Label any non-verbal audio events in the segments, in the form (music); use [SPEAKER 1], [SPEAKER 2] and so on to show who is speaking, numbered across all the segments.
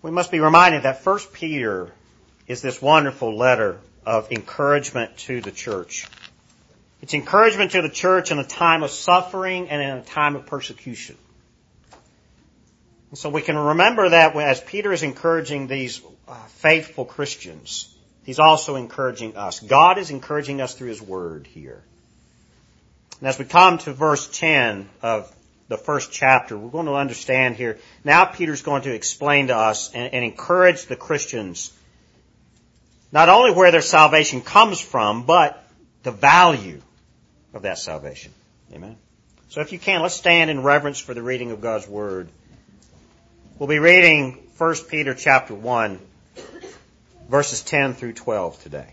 [SPEAKER 1] We must be reminded that First Peter is this wonderful letter of encouragement to the church. It's encouragement to the church in a time of suffering and in a time of persecution. And so we can remember that as Peter is encouraging these uh, faithful Christians, he's also encouraging us. God is encouraging us through his word here. And as we come to verse 10 of the first chapter, we're going to understand here. Now Peter's going to explain to us and, and encourage the Christians not only where their salvation comes from, but the value of that salvation. Amen. So if you can, let's stand in reverence for the reading of God's Word. We'll be reading 1 Peter chapter 1, verses 10 through 12 today.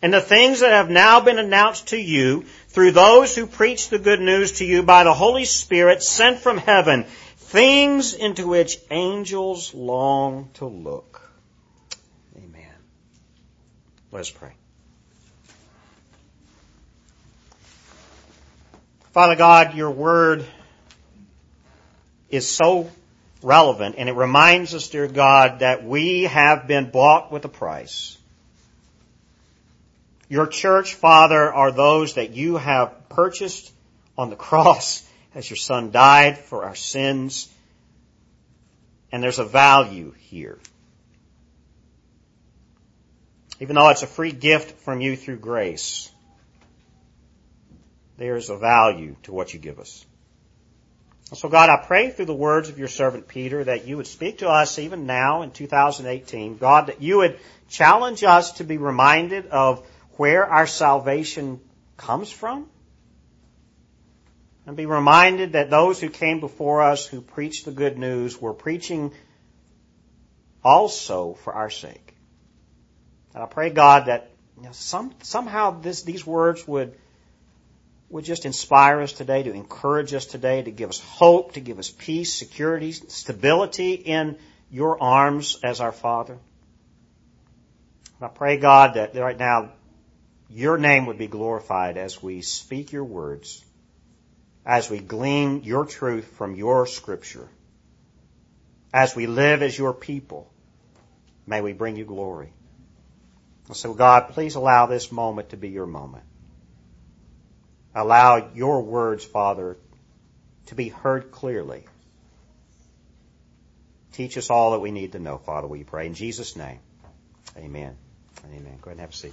[SPEAKER 1] and the things that have now been announced to you through those who preach the good news to you by the Holy Spirit sent from heaven, things into which angels long to look. Amen. Let's pray. Father God, your word is so relevant and it reminds us, dear God, that we have been bought with a price. Your church, Father, are those that you have purchased on the (laughs) cross as your son died for our sins. And there's a value here. Even though it's a free gift from you through grace, there's a value to what you give us. So God, I pray through the words of your servant Peter that you would speak to us even now in 2018. God, that you would challenge us to be reminded of where our salvation comes from. And be reminded that those who came before us who preached the good news were preaching also for our sake. And I pray God that you know, some, somehow this, these words would would just inspire us today, to encourage us today, to give us hope, to give us peace, security, stability in your arms as our Father. And I pray, God, that right now your name would be glorified as we speak your words, as we glean your truth from your scripture, as we live as your people. May we bring you glory. So God, please allow this moment to be your moment. Allow your words, Father, to be heard clearly. Teach us all that we need to know, Father, we pray. In Jesus' name, amen. Amen. Go ahead and have a seat.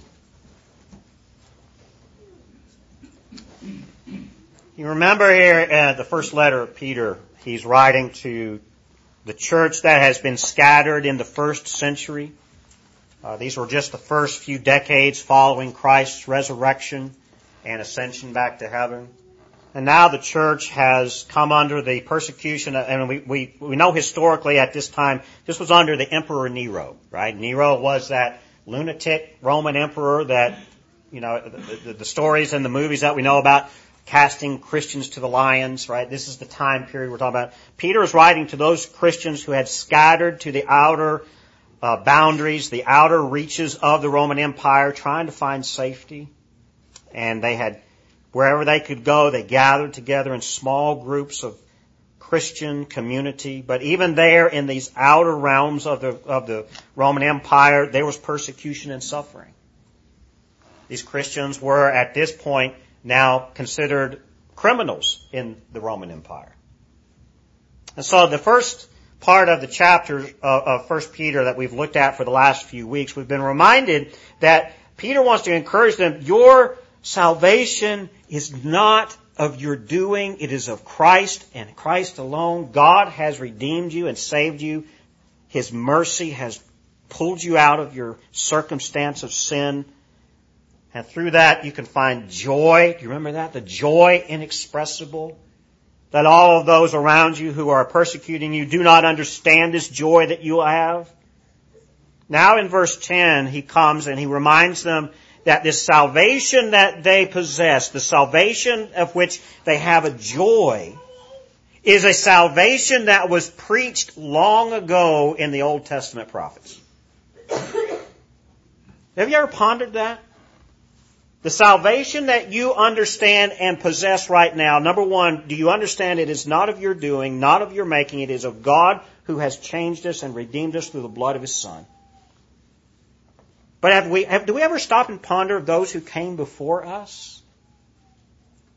[SPEAKER 1] You remember here uh, the first letter of Peter, he's writing to the church that has been scattered in the first century. Uh, these were just the first few decades following Christ's resurrection and ascension back to heaven. And now the church has come under the persecution, and we, we, we know historically at this time, this was under the Emperor Nero, right? Nero was that lunatic Roman emperor that, you know, the, the, the stories and the movies that we know about casting Christians to the lions, right? This is the time period we're talking about. Peter is writing to those Christians who had scattered to the outer uh, boundaries, the outer reaches of the Roman Empire, trying to find safety and they had, wherever they could go, they gathered together in small groups of Christian community. But even there, in these outer realms of the, of the Roman Empire, there was persecution and suffering. These Christians were, at this point, now considered criminals in the Roman Empire. And so the first part of the chapter of, 1 Peter that we've looked at for the last few weeks, we've been reminded that Peter wants to encourage them, your Salvation is not of your doing. It is of Christ and Christ alone. God has redeemed you and saved you. His mercy has pulled you out of your circumstance of sin. And through that you can find joy. Do you remember that? The joy inexpressible that all of those around you who are persecuting you do not understand this joy that you have? Now in verse 10, he comes and he reminds them that this salvation that they possess, the salvation of which they have a joy, is a salvation that was preached long ago in the Old Testament prophets. Have you ever pondered that? The salvation that you understand and possess right now, number one, do you understand it is not of your doing, not of your making, it is of God who has changed us and redeemed us through the blood of His Son. But have we, have, do we ever stop and ponder those who came before us?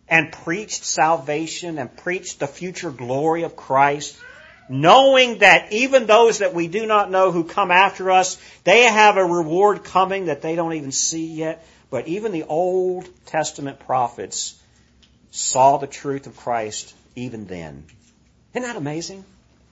[SPEAKER 1] And preached salvation and preached the future glory of Christ? Knowing that even those that we do not know who come after us, they have a reward coming that they don't even see yet. But even the Old Testament prophets saw the truth of Christ even then. Isn't that amazing?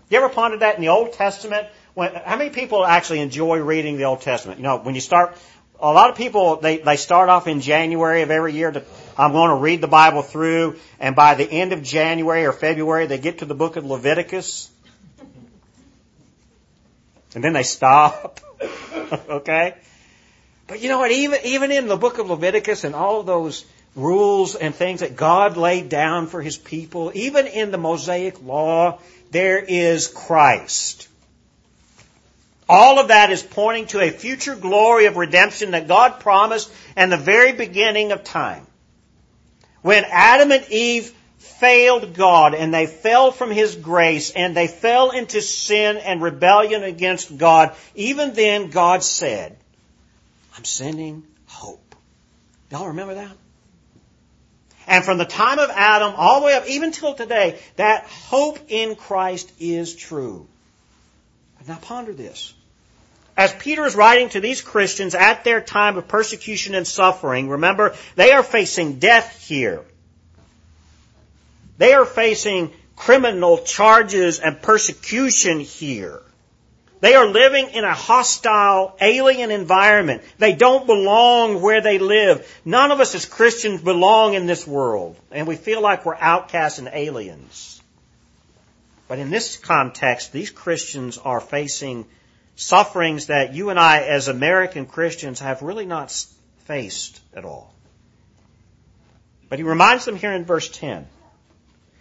[SPEAKER 1] You ever pondered that in the Old Testament? When, how many people actually enjoy reading the Old Testament? You know, when you start, a lot of people, they, they start off in January of every year to, I'm going to read the Bible through, and by the end of January or February, they get to the book of Leviticus. And then they stop. (laughs) okay? But you know what? Even, even in the book of Leviticus and all of those rules and things that God laid down for His people, even in the Mosaic Law, there is Christ. All of that is pointing to a future glory of redemption that God promised in the very beginning of time. When Adam and Eve failed God and they fell from His grace and they fell into sin and rebellion against God, even then God said, I'm sending hope. Y'all remember that? And from the time of Adam all the way up, even till today, that hope in Christ is true. Now ponder this as Peter is writing to these Christians at their time of persecution and suffering, remember, they are facing death here. They are facing criminal charges and persecution here. They are living in a hostile, alien environment. They don't belong where they live. None of us as Christians belong in this world, and we feel like we're outcasts and aliens. But in this context, these Christians are facing sufferings that you and I, as American Christians, have really not faced at all. But he reminds them here in verse 10.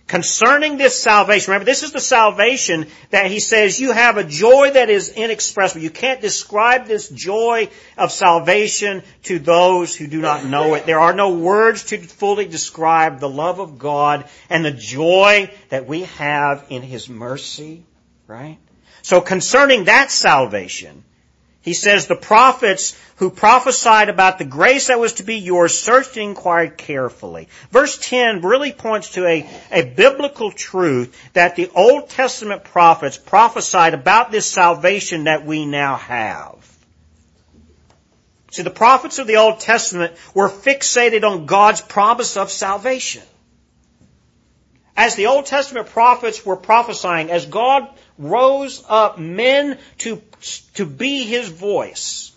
[SPEAKER 1] Concerning this salvation, remember this is the salvation that he says you have a joy that is inexpressible. You can't describe this joy of salvation to those who do not know it. There are no words to fully describe the love of God and the joy that we have in his mercy, right? So concerning that salvation, he says the prophets who prophesied about the grace that was to be yours searched and inquired carefully. Verse 10 really points to a, a biblical truth that the Old Testament prophets prophesied about this salvation that we now have. See, the prophets of the Old Testament were fixated on God's promise of salvation. As the Old Testament prophets were prophesying, as God rose up men to, to be his voice.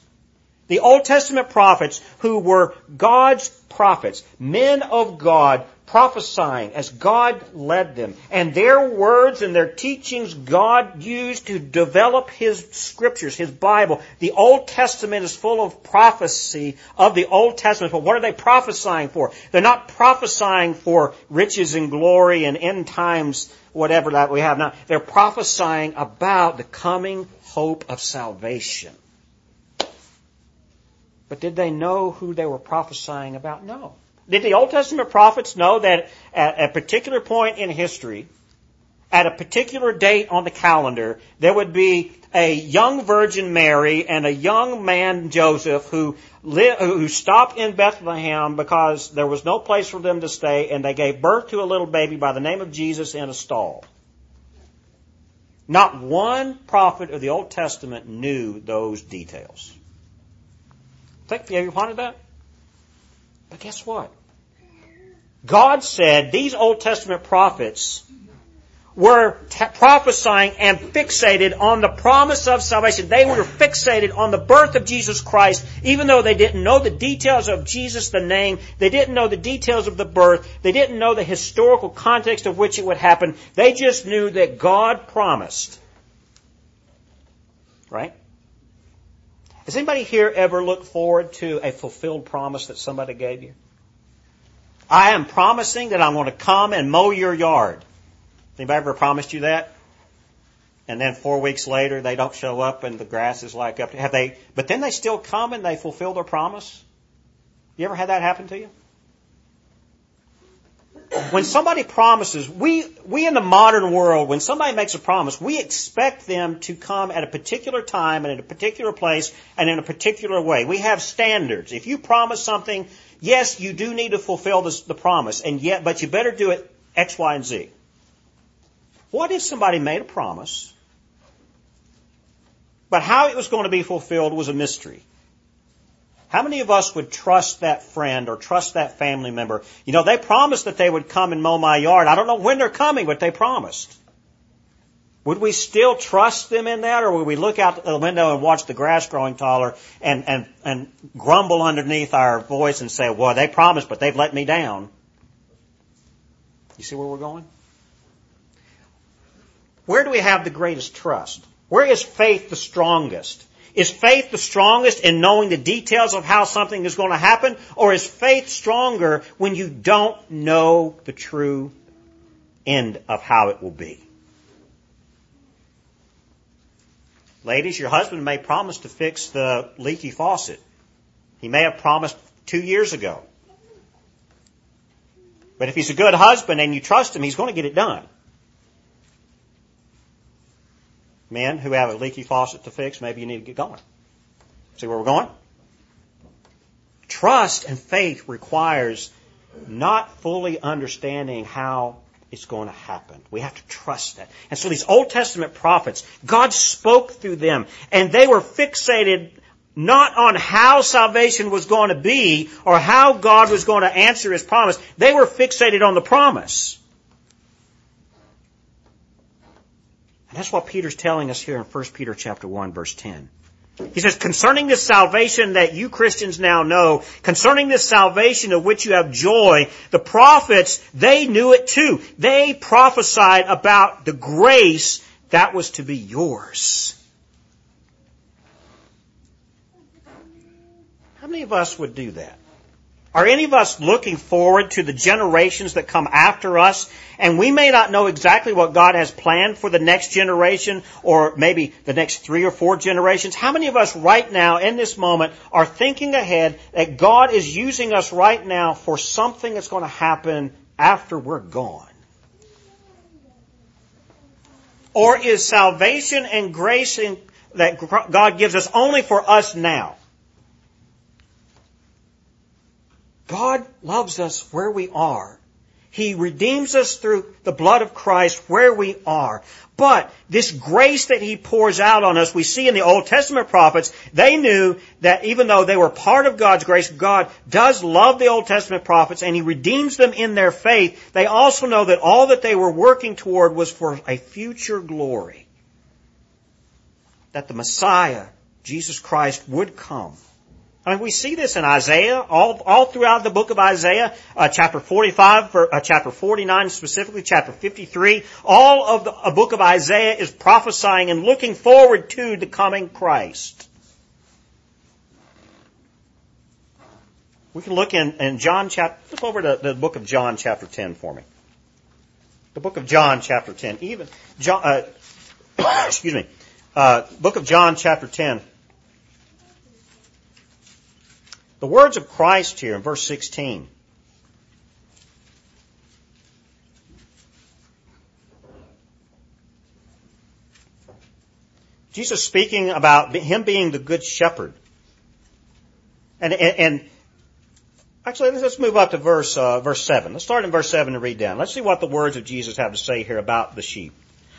[SPEAKER 1] The Old Testament prophets who were God's prophets, men of God, prophesying as God led them. And their words and their teachings God used to develop His scriptures, His Bible. The Old Testament is full of prophecy of the Old Testament, but what are they prophesying for? They're not prophesying for riches and glory and end times whatever that we have now. They're prophesying about the coming hope of salvation. But did they know who they were prophesying about? No. Did the Old Testament prophets know that at a particular point in history, at a particular date on the calendar, there would be a young Virgin Mary and a young man Joseph who who stopped in Bethlehem because there was no place for them to stay, and they gave birth to a little baby by the name of Jesus in a stall. Not one prophet of the Old Testament knew those details. Think, have you pondered that? But guess what? God said these Old Testament prophets were t- prophesying and fixated on the promise of salvation. They were fixated on the birth of Jesus Christ, even though they didn't know the details of Jesus, the name. They didn't know the details of the birth. They didn't know the historical context of which it would happen. They just knew that God promised. Right? Has anybody here ever looked forward to a fulfilled promise that somebody gave you? I am promising that I'm going to come and mow your yard. Anybody ever promised you that? And then four weeks later they don't show up and the grass is like up. Have they? But then they still come and they fulfill their promise. You ever had that happen to you? When somebody promises, we, we in the modern world, when somebody makes a promise, we expect them to come at a particular time and in a particular place and in a particular way. We have standards. If you promise something, yes, you do need to fulfill this, the promise, and yet, but you better do it X, Y, and Z. What if somebody made a promise, but how it was going to be fulfilled was a mystery? How many of us would trust that friend or trust that family member? You know, they promised that they would come and mow my yard. I don't know when they're coming, but they promised. Would we still trust them in that, or would we look out the window and watch the grass growing taller and, and, and grumble underneath our voice and say, well, they promised, but they've let me down? You see where we're going? Where do we have the greatest trust? Where is faith the strongest? Is faith the strongest in knowing the details of how something is going to happen? Or is faith stronger when you don't know the true end of how it will be? Ladies, your husband may promise to fix the leaky faucet. He may have promised two years ago. But if he's a good husband and you trust him, he's going to get it done. men who have a leaky faucet to fix, maybe you need to get going. See where we're going? Trust and faith requires not fully understanding how it's going to happen. We have to trust that. And so these Old Testament prophets, God spoke through them, and they were fixated not on how salvation was going to be or how God was going to answer his promise. They were fixated on the promise. And that's what Peter's telling us here in 1 Peter chapter 1 verse 10. He says, concerning this salvation that you Christians now know, concerning this salvation of which you have joy, the prophets, they knew it too. They prophesied about the grace that was to be yours. How many of us would do that? Are any of us looking forward to the generations that come after us? And we may not know exactly what God has planned for the next generation or maybe the next three or four generations. How many of us right now in this moment are thinking ahead that God is using us right now for something that's going to happen after we're gone? Or is salvation and grace that God gives us only for us now? God loves us where we are. He redeems us through the blood of Christ where we are. But this grace that He pours out on us, we see in the Old Testament prophets, they knew that even though they were part of God's grace, God does love the Old Testament prophets and He redeems them in their faith. They also know that all that they were working toward was for a future glory. That the Messiah, Jesus Christ, would come I mean, we see this in Isaiah, all, all throughout the book of Isaiah, uh, chapter 45, for, uh, chapter 49 specifically, chapter 53. All of the a book of Isaiah is prophesying and looking forward to the coming Christ. We can look in, in John chapter, look over to the book of John chapter 10 for me. The book of John chapter 10, even, John, uh, (coughs) excuse me, uh, book of John chapter 10. The words of Christ here in verse 16. Jesus speaking about him being the good shepherd. And, and, and actually, let's move up to verse, uh, verse 7. Let's start in verse 7 and read down. Let's see what the words of Jesus have to say here about the sheep.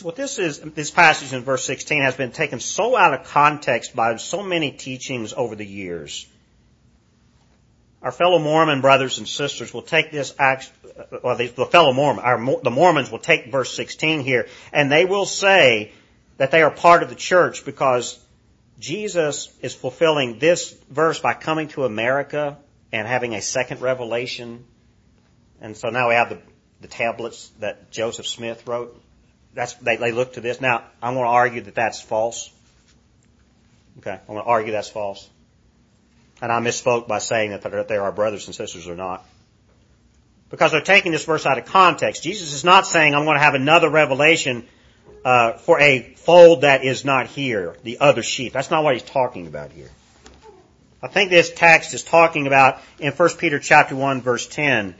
[SPEAKER 1] What this is, this passage in verse 16 has been taken so out of context by so many teachings over the years. Our fellow Mormon brothers and sisters will take this act, well, the, the fellow Mormon, our, the Mormons will take verse 16 here, and they will say that they are part of the church because Jesus is fulfilling this verse by coming to America and having a second revelation. And so now we have the, the tablets that Joseph Smith wrote that's, they, they look to this. Now, I'm going to argue that that's false. Okay, I'm going to argue that's false. And I misspoke by saying that they are brothers and sisters or not. Because they're taking this verse out of context. Jesus is not saying I'm going to have another revelation uh, for a fold that is not here, the other sheep. That's not what he's talking about here. I think this text is talking about in 1 Peter chapter 1 verse 10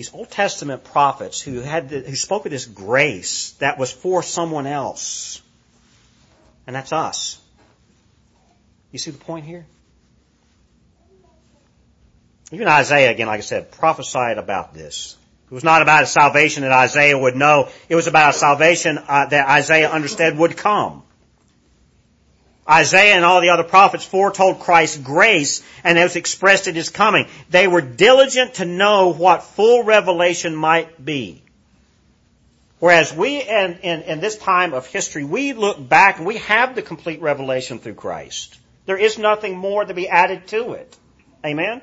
[SPEAKER 1] these Old Testament prophets who had the, who spoke of this grace that was for someone else. And that's us. You see the point here? Even Isaiah, again, like I said, prophesied about this. It was not about a salvation that Isaiah would know. It was about a salvation uh, that Isaiah understood would come. Isaiah and all the other prophets foretold Christ's grace and it was expressed in his coming. They were diligent to know what full revelation might be. Whereas we, in, in, in, this time of history, we look back and we have the complete revelation through Christ. There is nothing more to be added to it. Amen?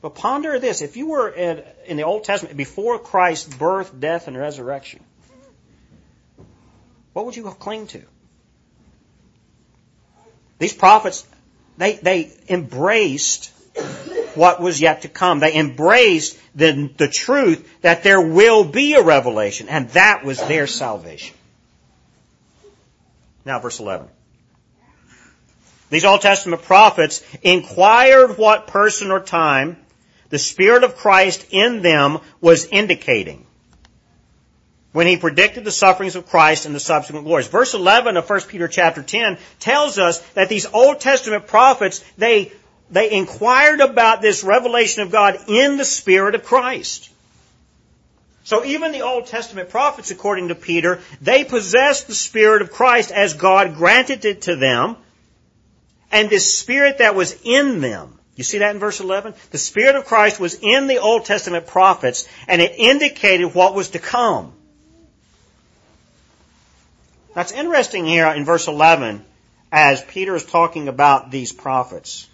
[SPEAKER 1] But ponder this. If you were in, in the Old Testament before Christ's birth, death, and resurrection, what would you cling to? These prophets, they, they embraced what was yet to come. They embraced the, the truth that there will be a revelation, and that was their salvation. Now, verse 11. These Old Testament prophets inquired what person or time the Spirit of Christ in them was indicating when he predicted the sufferings of Christ and the subsequent glories. Verse 11 of 1 Peter chapter 10 tells us that these Old Testament prophets, they, they inquired about this revelation of God in the Spirit of Christ. So even the Old Testament prophets, according to Peter, they possessed the Spirit of Christ as God granted it to them, and this Spirit that was in them. You see that in verse 11? The Spirit of Christ was in the Old Testament prophets, and it indicated what was to come. That's interesting here in verse 11 as Peter is talking about these prophets.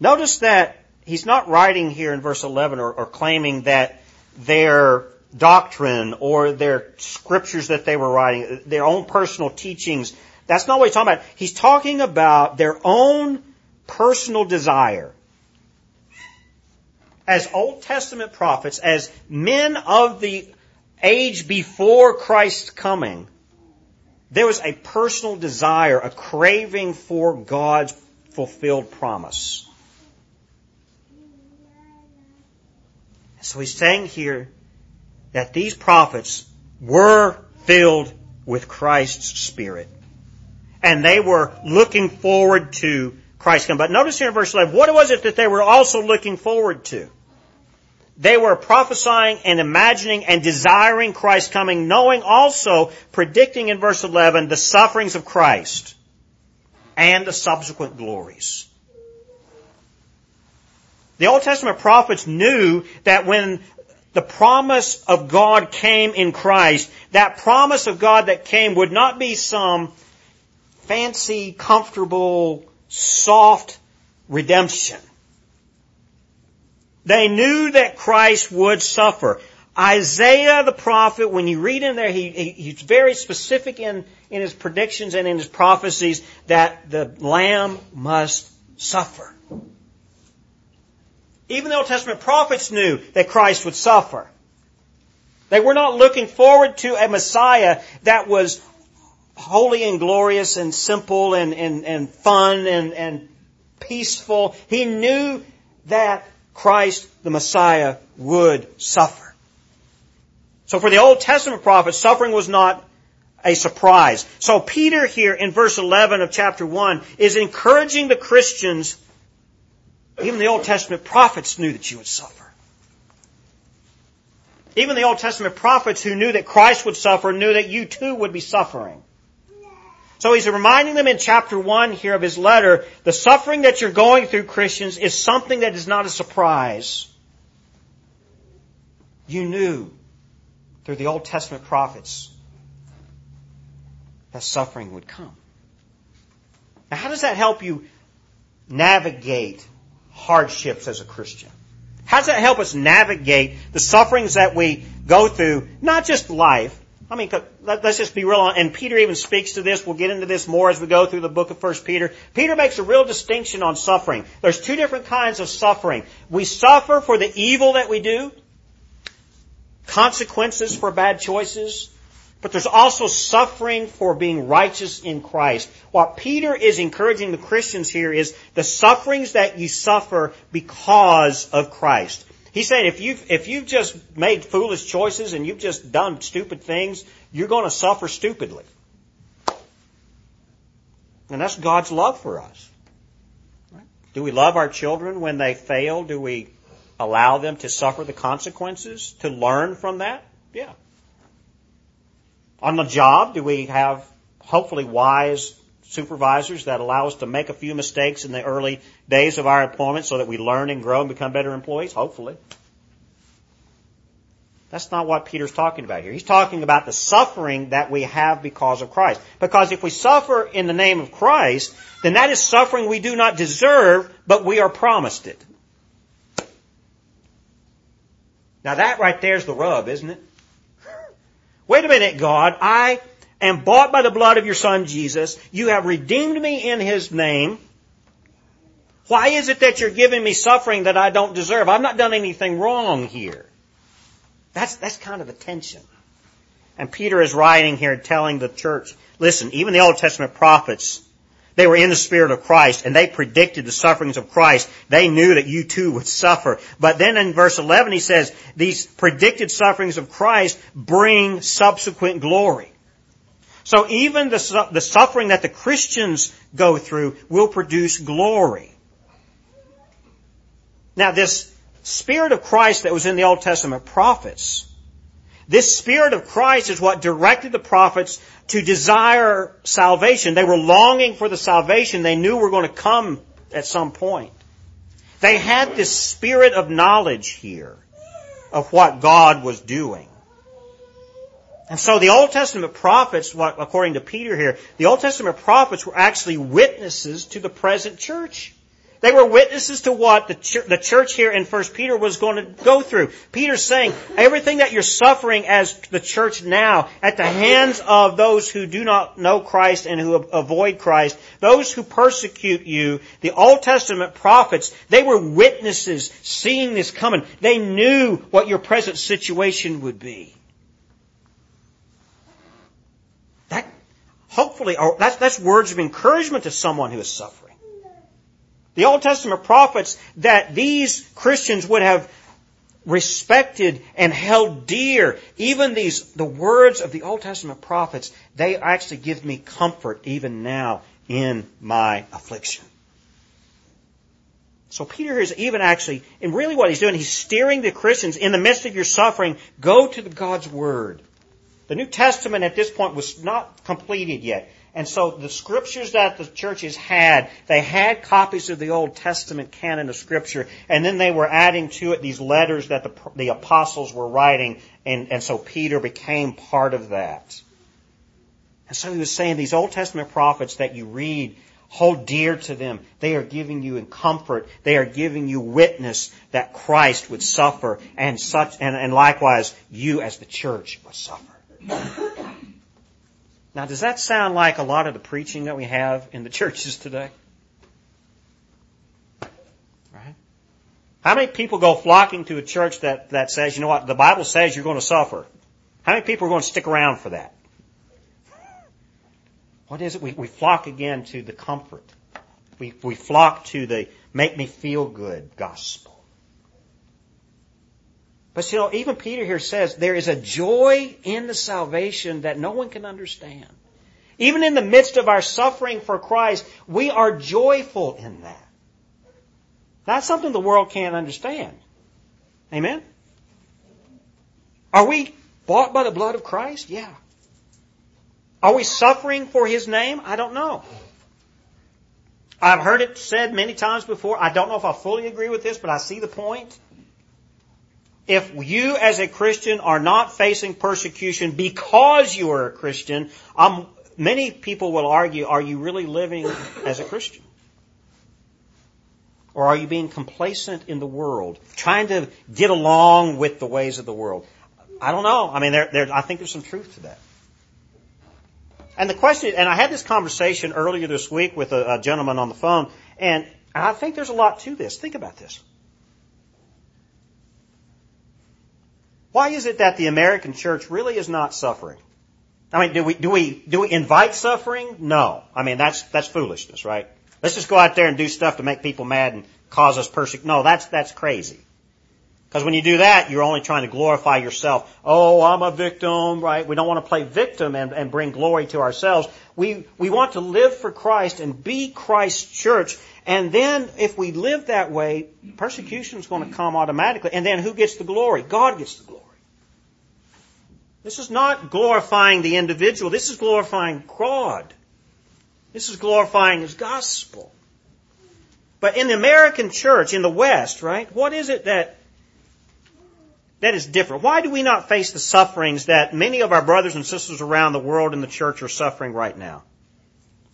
[SPEAKER 1] Notice that he's not writing here in verse 11 or, or claiming that their doctrine or their scriptures that they were writing, their own personal teachings, that's not what he's talking about. He's talking about their own personal desire. As Old Testament prophets, as men of the age before Christ's coming, there was a personal desire, a craving for God's fulfilled promise. So he's saying here that these prophets were filled with Christ's Spirit. And they were looking forward to Christ's coming. But notice here in verse 11, what was it that they were also looking forward to? They were prophesying and imagining and desiring Christ's coming, knowing also, predicting in verse 11, the sufferings of Christ and the subsequent glories. The Old Testament prophets knew that when the promise of God came in Christ, that promise of God that came would not be some fancy, comfortable, soft redemption. They knew that Christ would suffer. Isaiah the prophet, when you read in there, he, he, he's very specific in, in his predictions and in his prophecies that the Lamb must suffer. Even the Old Testament prophets knew that Christ would suffer. They were not looking forward to a Messiah that was holy and glorious and simple and, and, and fun and, and peaceful. He knew that Christ, the Messiah, would suffer. So for the Old Testament prophets, suffering was not a surprise. So Peter here in verse 11 of chapter 1 is encouraging the Christians, even the Old Testament prophets knew that you would suffer. Even the Old Testament prophets who knew that Christ would suffer knew that you too would be suffering. So he's reminding them in chapter 1 here of his letter, the suffering that you're going through, Christians, is something that is not a surprise. You knew through the Old Testament prophets that suffering would come. Now how does that help you navigate hardships as a Christian? How does that help us navigate the sufferings that we go through, not just life, I mean, let's just be real. And Peter even speaks to this. We'll get into this more as we go through the book of First Peter. Peter makes a real distinction on suffering. There's two different kinds of suffering. We suffer for the evil that we do, consequences for bad choices, but there's also suffering for being righteous in Christ. What Peter is encouraging the Christians here is the sufferings that you suffer because of Christ. He's saying if you've, if you've just made foolish choices and you've just done stupid things, you're going to suffer stupidly. And that's God's love for us. Do we love our children when they fail? Do we allow them to suffer the consequences, to learn from that? Yeah. On the job, do we have hopefully wise supervisors that allow us to make a few mistakes in the early days of our employment so that we learn and grow and become better employees? Hopefully. That's not what Peter's talking about here. He's talking about the suffering that we have because of Christ. Because if we suffer in the name of Christ, then that is suffering we do not deserve, but we are promised it. Now that right there is the rub, isn't it? (laughs) Wait a minute, God. I am bought by the blood of your son Jesus. You have redeemed me in his name. Why is it that you're giving me suffering that I don't deserve? I've not done anything wrong here. That's, that's kind of the tension. And Peter is writing here telling the church, listen, even the Old Testament prophets, they were in the Spirit of Christ and they predicted the sufferings of Christ. They knew that you too would suffer. But then in verse 11 he says, these predicted sufferings of Christ bring subsequent glory. So even the, the suffering that the Christians go through will produce glory. Now this Spirit of Christ that was in the Old Testament prophets, this Spirit of Christ is what directed the prophets to desire salvation. They were longing for the salvation they knew were going to come at some point. They had this spirit of knowledge here of what God was doing. And so the Old Testament prophets, according to Peter here, the Old Testament prophets were actually witnesses to the present church. They were witnesses to what the church, the church here in 1 Peter was going to go through. Peter's saying, everything that you're suffering as the church now, at the hands of those who do not know Christ and who avoid Christ, those who persecute you, the Old Testament prophets, they were witnesses seeing this coming. They knew what your present situation would be. Hopefully, that's, that's words of encouragement to someone who is suffering. The Old Testament prophets that these Christians would have respected and held dear, even these, the words of the Old Testament prophets, they actually give me comfort even now in my affliction. So Peter is even actually, and really what he's doing, he's steering the Christians in the midst of your suffering, go to God's Word. The New Testament at this point was not completed yet. And so the scriptures that the churches had, they had copies of the Old Testament canon of scripture, and then they were adding to it these letters that the, the apostles were writing, and, and so Peter became part of that. And so he was saying these Old Testament prophets that you read, hold dear to them. They are giving you in comfort. They are giving you witness that Christ would suffer and such, and, and likewise you as the church would suffer. Now, does that sound like a lot of the preaching that we have in the (laughs) churches today? Right? How many people go flocking to a church that, that says, you know what, the Bible says you're going to suffer? How many people are going to stick around for that? What is it? We, we flock again to the comfort. We, we flock to the make me feel good gospel. But you know, even Peter here says there is a joy in the salvation that no one can understand. Even in the midst of our suffering for Christ, we are joyful in that. That's something the world can't understand. Amen? Are we bought by the blood of Christ? Yeah. Are we suffering for His name? I don't know. I've heard it said many times before. I don't know if I fully agree with this, but I see the point if you as a Christian are not facing persecution because you are a Christian, um, many people will argue, are you really living as a Christian? Or are you being complacent in the world, trying to get along with the ways of the world? I don't know. I mean, there, there, I think there's some truth to that. And the question, and I had this conversation earlier this week with a, a gentleman on the phone, and I think there's a lot to this. Think about this. Why is it that the American church really is not suffering? I mean, do we, do we, do we invite suffering? No. I mean, that's, that's foolishness, right? Let's just go out there and do stuff to make people mad and cause us persecution. No, that's, that's crazy. Because when you do that, you're only trying to glorify yourself. Oh, I'm a victim, right? We don't want to play victim and, and bring glory to ourselves. We, we want to live for Christ and be Christ's church. And then if we live that way, persecution is going to come automatically. And then who gets the glory? God gets the glory. This is not glorifying the individual. This is glorifying God. This is glorifying His gospel. But in the American church, in the West, right, what is it that, that is different? Why do we not face the sufferings that many of our brothers and sisters around the world in the church are suffering right now?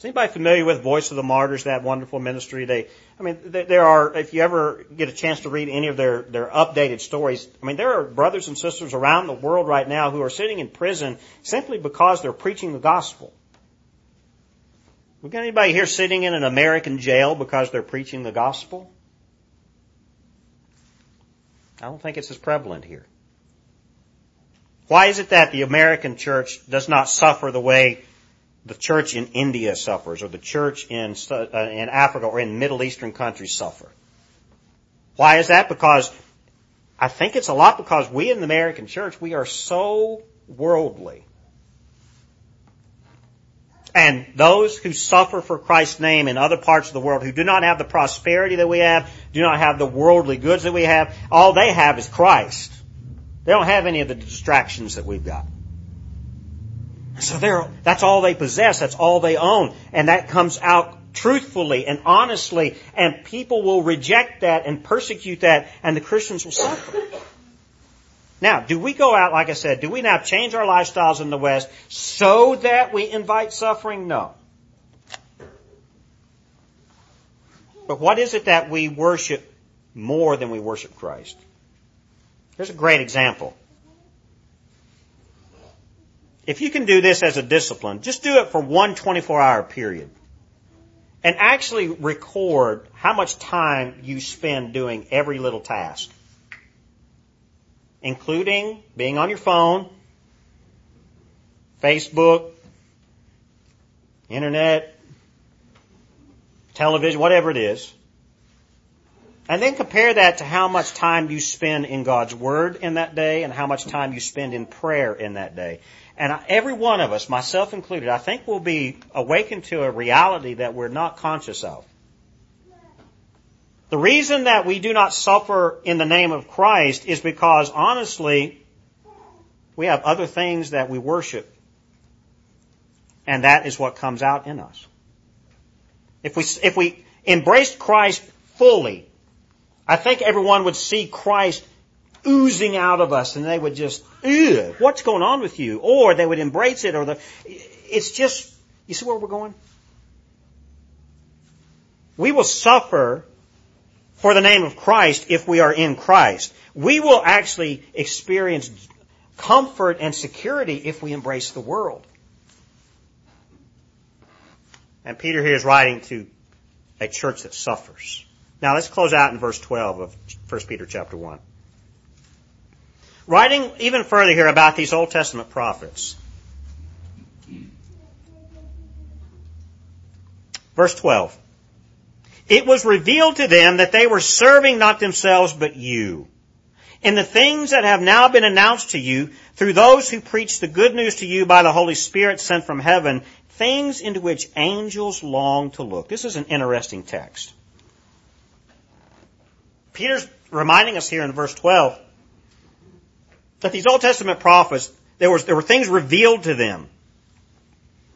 [SPEAKER 1] Is anybody familiar with Voice of the Martyrs, that wonderful ministry? They, I mean, there are, if you ever get a chance to read any of their, their updated stories, I mean, there are brothers and sisters around the world right now who are sitting in prison simply because they're preaching the gospel. We got anybody here sitting in an American jail because they're preaching the gospel? I don't think it's as prevalent here. Why is it that the American church does not suffer the way the church in India suffers, or the church in, uh, in Africa or in Middle Eastern countries suffer. Why is that? Because I think it's a lot because we in the American church, we are so worldly. And those who suffer for Christ's name in other parts of the world who do not have the prosperity that we have, do not have the worldly goods that we have, all they have is Christ. They don't have any of the distractions that we've got. So that's all they possess. That's all they own. And that comes out truthfully and honestly. And people will reject that and persecute that and the Christians will suffer. Now, do we go out, like I said, do we now change our lifestyles in the West so that we invite suffering? No. But what is it that we worship more than we worship Christ? Here's a great example. If you can do this as a discipline, just do it for one 24 hour period. And actually record how much time you spend doing every little task. Including being on your phone, Facebook, internet, television, whatever it is. And then compare that to how much time you spend in God's Word in that day and how much time you spend in prayer in that day. And every one of us, myself included, I think will be awakened to a reality that we're not conscious of. The reason that we do not suffer in the name of Christ is because honestly, we have other things that we worship and that is what comes out in us. If we, if we embraced Christ fully, I think everyone would see Christ oozing out of us and they would just, ew, what's going on with you? Or they would embrace it or the, it's just, you see where we're going? We will suffer for the name of Christ if we are in Christ. We will actually experience comfort and security if we embrace the world. And Peter here is writing to a church that suffers. Now let's close out in verse 12 of 1 Peter chapter 1. Writing even further here about these Old Testament prophets. Verse 12. It was revealed to them that they were serving not themselves but you. In the things that have now been announced to you through those who preach the good news to you by the Holy Spirit sent from heaven, things into which angels long to look. This is an interesting text. Peter's reminding us here in verse 12 that these Old Testament prophets, there, was, there were things revealed to them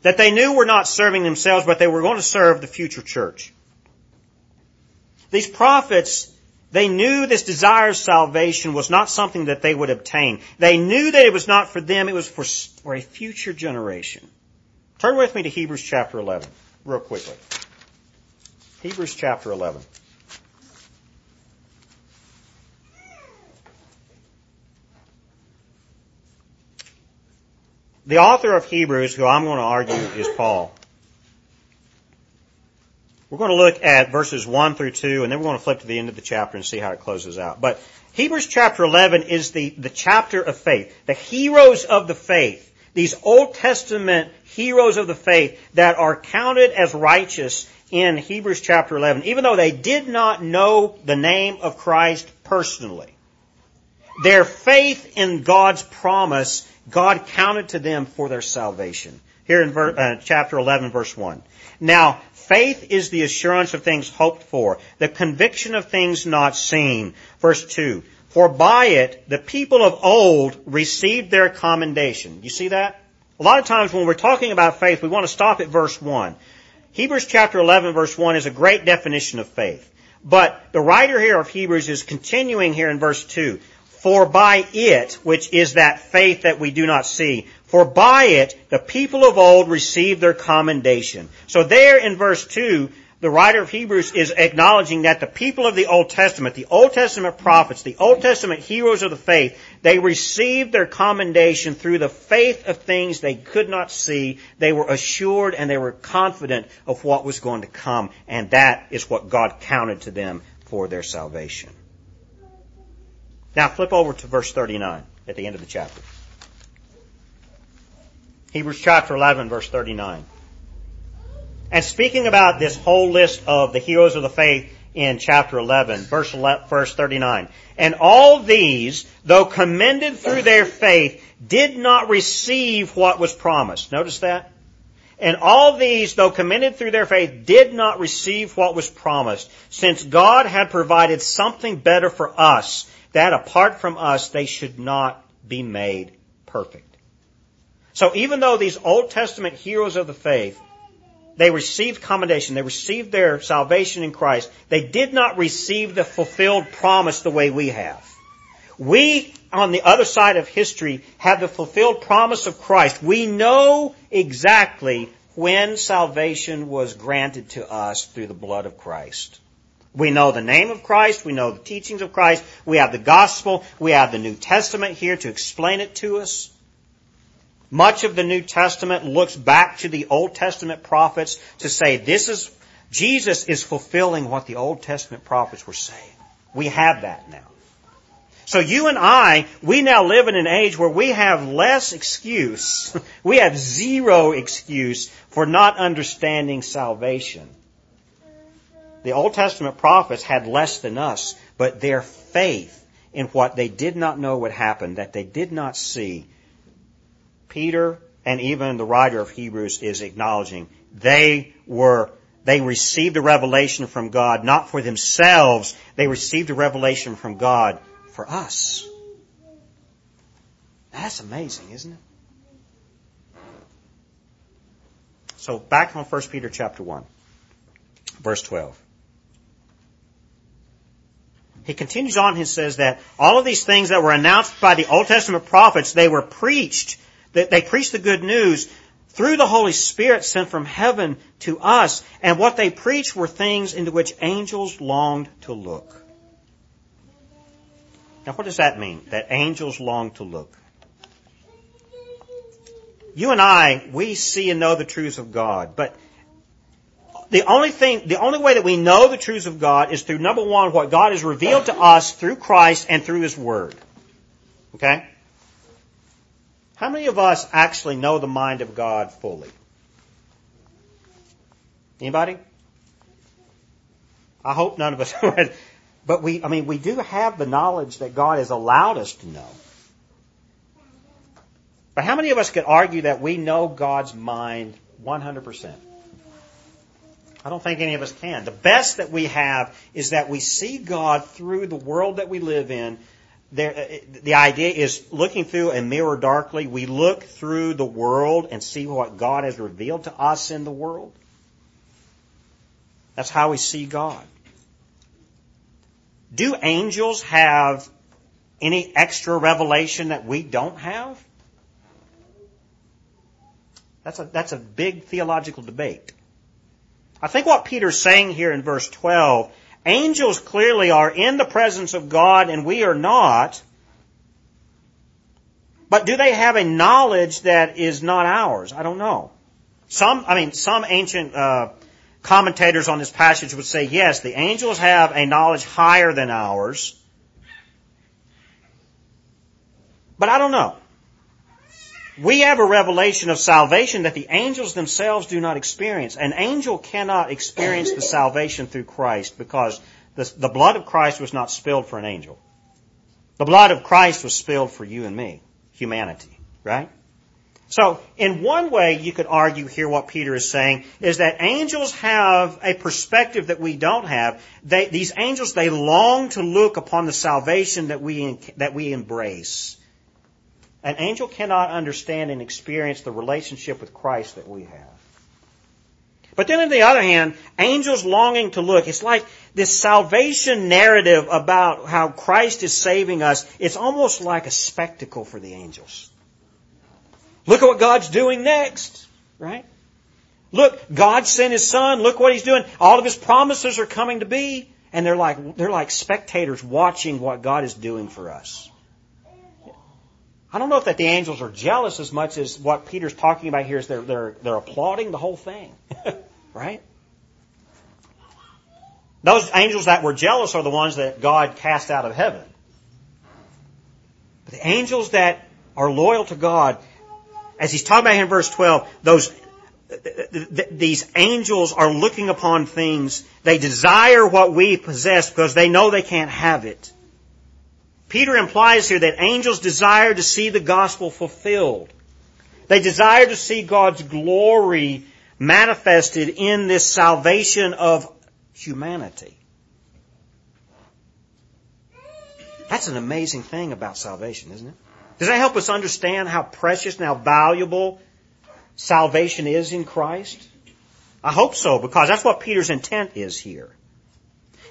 [SPEAKER 1] that they knew were not serving themselves, but they were going to serve the future church. These prophets, they knew this desire of salvation was not something that they would obtain. They knew that it was not for them, it was for, for a future generation. Turn with me to Hebrews chapter 11, real quickly. Hebrews chapter 11. The author of Hebrews, who I'm going to argue is Paul, we're going to look at verses 1 through 2, and then we're going to flip to the end of the chapter and see how it closes out. But Hebrews chapter 11 is the, the chapter of faith. The heroes of the faith. These Old Testament heroes of the faith that are counted as righteous in Hebrews chapter 11, even though they did not know the name of Christ personally. Their faith in God's promise God counted to them for their salvation. Here in ver- uh, chapter 11, verse 1. Now, faith is the assurance of things hoped for, the conviction of things not seen. Verse 2. For by it the people of old received their commendation. You see that? A lot of times when we're talking about faith, we want to stop at verse 1. Hebrews chapter 11 verse 1 is a great definition of faith. But the writer here of Hebrews is continuing here in verse 2. For by it, which is that faith that we do not see, for by it the people of old received their commendation. So there in verse 2, the writer of Hebrews is acknowledging that the people of the Old Testament, the Old Testament prophets, the Old Testament heroes of the faith, they received their commendation through the faith of things they could not see. They were assured and they were confident of what was going to come, and that is what God counted to them for their salvation. Now flip over to verse 39 at the end of the chapter. Hebrews chapter 11 verse 39. And speaking about this whole list of the heroes of the faith in chapter 11, verse, verse 39. And all these, though commended through their faith, did not receive what was promised. Notice that? And all these, though commended through their faith, did not receive what was promised, since God had provided something better for us, that apart from us they should not be made perfect. So even though these Old Testament heroes of the faith, they received commendation, they received their salvation in Christ, they did not receive the fulfilled promise the way we have. We, on the other side of history, have the fulfilled promise of Christ. We know exactly when salvation was granted to us through the blood of Christ. We know the name of Christ. We know the teachings of Christ. We have the gospel. We have the New Testament here to explain it to us. Much of the New Testament looks back to the Old Testament prophets to say this is, Jesus is fulfilling what the Old Testament prophets were saying. We have that now. So you and I, we now live in an age where we have less excuse, (laughs) we have zero excuse for not understanding salvation. The Old Testament prophets had less than us, but their faith in what they did not know would happen, that they did not see, Peter and even the writer of Hebrews is acknowledging they were they received a revelation from God not for themselves, they received a revelation from God for us. That's amazing, isn't it? So back on 1 Peter chapter 1, verse 12. He continues on and says that all of these things that were announced by the Old Testament prophets, they were preached, that they preached the good news through the Holy Spirit sent from heaven to us, and what they preached were things into which angels longed to look. Now what does that mean? That angels long to look. You and I, we see and know the truths of God, but the only thing, the only way that we know the truths of God is through number one, what God has revealed to us through Christ and through His Word. Okay? How many of us actually know the mind of God fully? Anybody? I hope none of us (laughs) But we, I mean, we do have the knowledge that God has allowed us to know. But how many of us could argue that we know God's mind 100%? I don't think any of us can. The best that we have is that we see God through the world that we live in uh, the idea is looking through a mirror darkly. We look through the world and see what God has revealed to us in the world. That's how we see God. Do angels have any extra revelation that we don't have? That's a, that's a big theological debate. I think what Peter's saying here in verse 12 Angels clearly are in the presence of God and we are not. But do they have a knowledge that is not ours? I don't know. Some, I mean, some ancient uh, commentators on this passage would say, yes, the angels have a knowledge higher than ours. But I don't know we have a revelation of salvation that the angels themselves do not experience. An angel cannot experience the salvation through Christ because the, the, blood of Christ was not spilled for an angel. The blood of Christ was spilled for you and me, humanity, right? So, in one way, you could argue here what Peter is saying is that angels have a perspective that we don't have. They, these angels, they long to look upon the salvation that we, that we embrace. An angel cannot understand and experience the relationship with Christ that we have. But then on the other hand, angels longing to look, it's like this salvation narrative about how Christ is saving us, it's almost like a spectacle for the angels. Look at what God's doing next, right? Look, God sent His Son, look what He's doing. All of His promises are coming to be, and they're like, they're like spectators watching what God is doing for us. I don't know if that the angels are jealous as much as what Peter's talking about here is they're, they're, they're applauding the whole thing. (laughs) right? Those angels that were jealous are the ones that God cast out of heaven. But the angels that are loyal to God, as he's talking about here in verse 12, those, these angels are looking upon things. They desire what we possess because they know they can't have it. Peter implies here that angels desire to see the gospel fulfilled. They desire to see God's glory manifested in this salvation of humanity. That's an amazing thing about salvation, isn't it? Does that help us understand how precious and how valuable salvation is in Christ? I hope so, because that's what Peter's intent is here.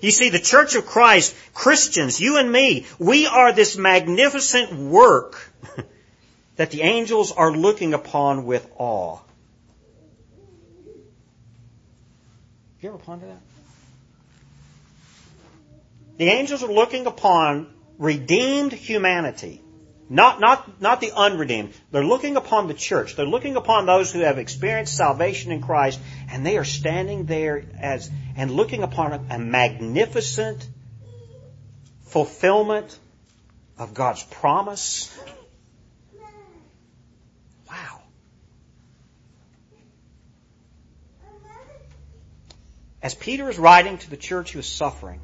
[SPEAKER 1] You see, the Church of Christ, Christians, you and me, we are this magnificent work (laughs) that the angels are looking upon with awe. Have you ever pondered that? The angels are looking upon redeemed humanity not, not, not the unredeemed. They're looking upon the church. They're looking upon those who have experienced salvation in Christ, and they are standing there as, and looking upon a, a magnificent fulfillment of God's promise. Wow. As Peter is writing to the church who is suffering,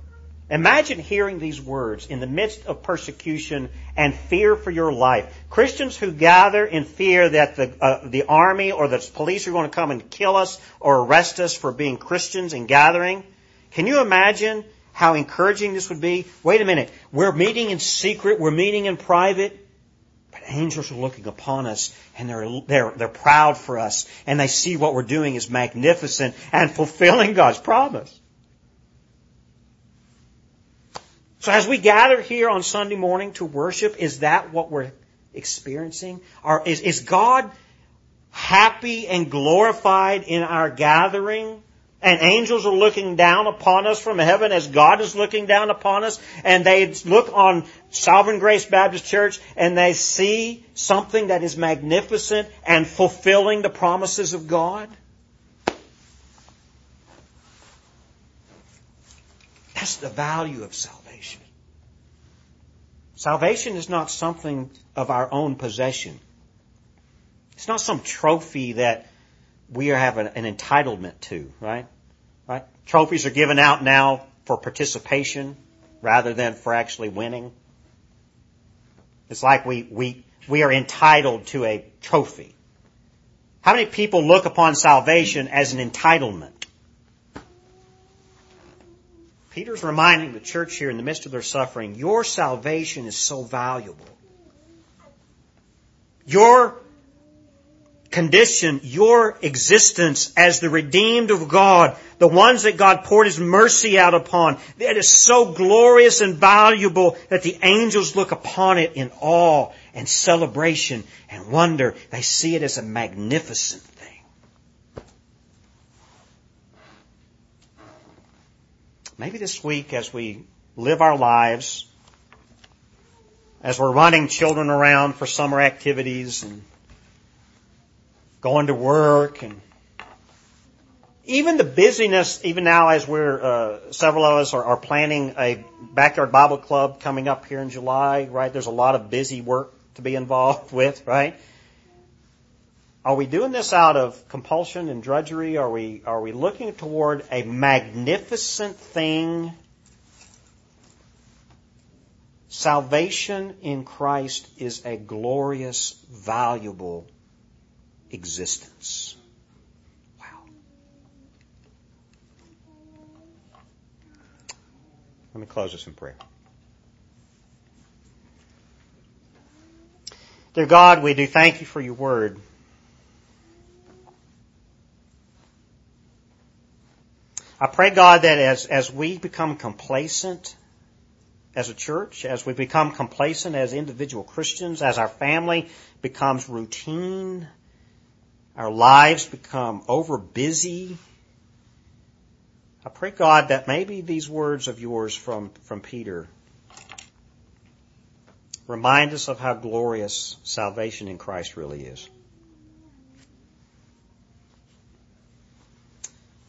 [SPEAKER 1] Imagine hearing these words in the midst of persecution and fear for your life. Christians who gather in fear that the, uh, the army or the police are going to come and kill us or arrest us for being Christians and gathering. Can you imagine how encouraging this would be? Wait a minute. We're meeting in secret. We're meeting in private. But angels are looking upon us and they're, they're, they're proud for us and they see what we're doing is magnificent and fulfilling God's promise. So as we gather here on Sunday morning to worship, is that what we're experiencing? Or is, is God happy and glorified in our gathering? And angels are looking down upon us from heaven as God is looking down upon us. And they look on Sovereign Grace Baptist Church and they see something that is magnificent and fulfilling the promises of God. That's the value of salvation. Salvation is not something of our own possession. It's not some trophy that we have an, an entitlement to, right? Right? Trophies are given out now for participation rather than for actually winning. It's like we, we, we are entitled to a trophy. How many people look upon salvation as an entitlement? Peter's reminding the church here in the midst of their suffering, your salvation is so valuable. Your condition, your existence as the redeemed of God, the ones that God poured His mercy out upon, that is so glorious and valuable that the angels look upon it in awe and celebration and wonder. They see it as a magnificent thing. Maybe this week as we live our lives, as we're running children around for summer activities and going to work and even the busyness, even now as we're, uh, several of us are, are planning a backyard Bible club coming up here in July, right? There's a lot of busy work to be involved (laughs) with, right? Are we doing this out of compulsion and drudgery? Are we, are we looking toward a magnificent thing? Salvation in Christ is a glorious, valuable existence. Wow. Let me close this in prayer. Dear God, we do thank you for your word. I pray, God, that as, as we become complacent as a church, as we become complacent as individual Christians, as our family becomes routine, our lives become over busy. I pray, God, that maybe these words of yours from, from Peter remind us of how glorious salvation in Christ really is.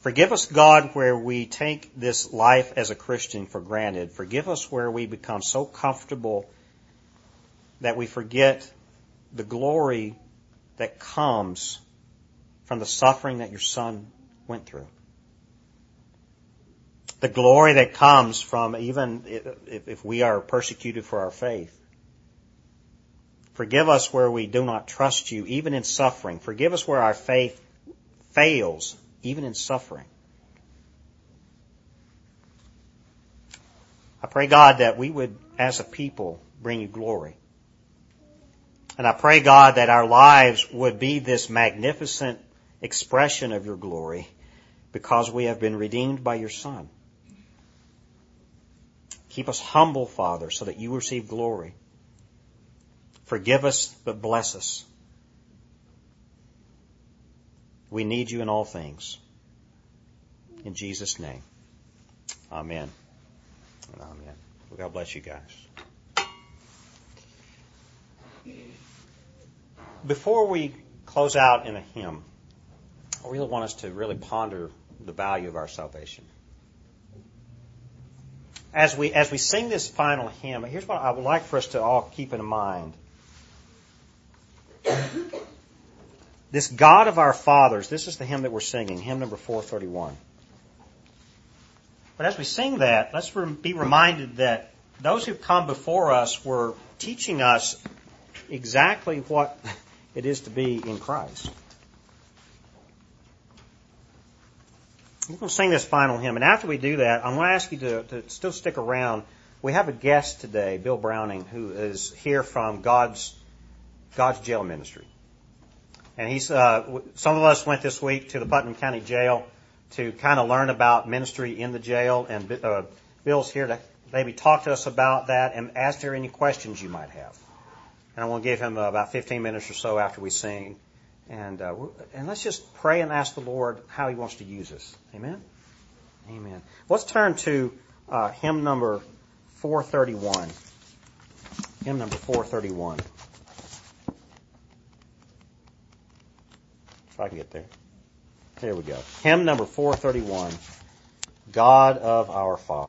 [SPEAKER 1] Forgive us, God, where we take this life as a Christian for granted. Forgive us where we become so comfortable that we forget the glory that comes from the suffering that your son went through. The glory that comes from even if we are persecuted for our faith. Forgive us where we do not trust you, even in suffering. Forgive us where our faith fails, even in suffering. I pray, God, that we would, as a people, bring you glory. And I pray, God, that our lives would be this magnificent expression of your glory because we have been redeemed by your Son. Keep us humble, Father, so that you receive glory. Forgive us, but bless us. We need you in all things. In Jesus' name. Amen. Amen. Well, God bless you guys. Before we close out in a hymn, I really want us to really ponder the value of our salvation. As we, as we sing this final hymn, here's what I would like for us to all keep in mind. This God of our fathers, this is the hymn that we're singing, hymn number 431. But as we sing that, let's be reminded that those who've come before us were teaching us exactly what (laughs) it is to be in Christ. We're going to sing this final hymn, and after we do that, I'm going to ask you to, to still stick around. We have a guest today, Bill Browning, who is here from God's God's jail ministry. And he's, uh, some of us went this week to the Putnam County Jail to kind of learn about ministry in the jail, and uh, Bill's here to maybe talk to us about that and answer any questions you might have. And I want to give him uh, about 15 minutes or so after we sing. And, uh, and let's just pray and ask the Lord how he wants to use us. Amen? Amen. Let's turn to uh, hymn number 431. Hymn number 431. If I can get there. There we go. Hymn number 431. God of our Father.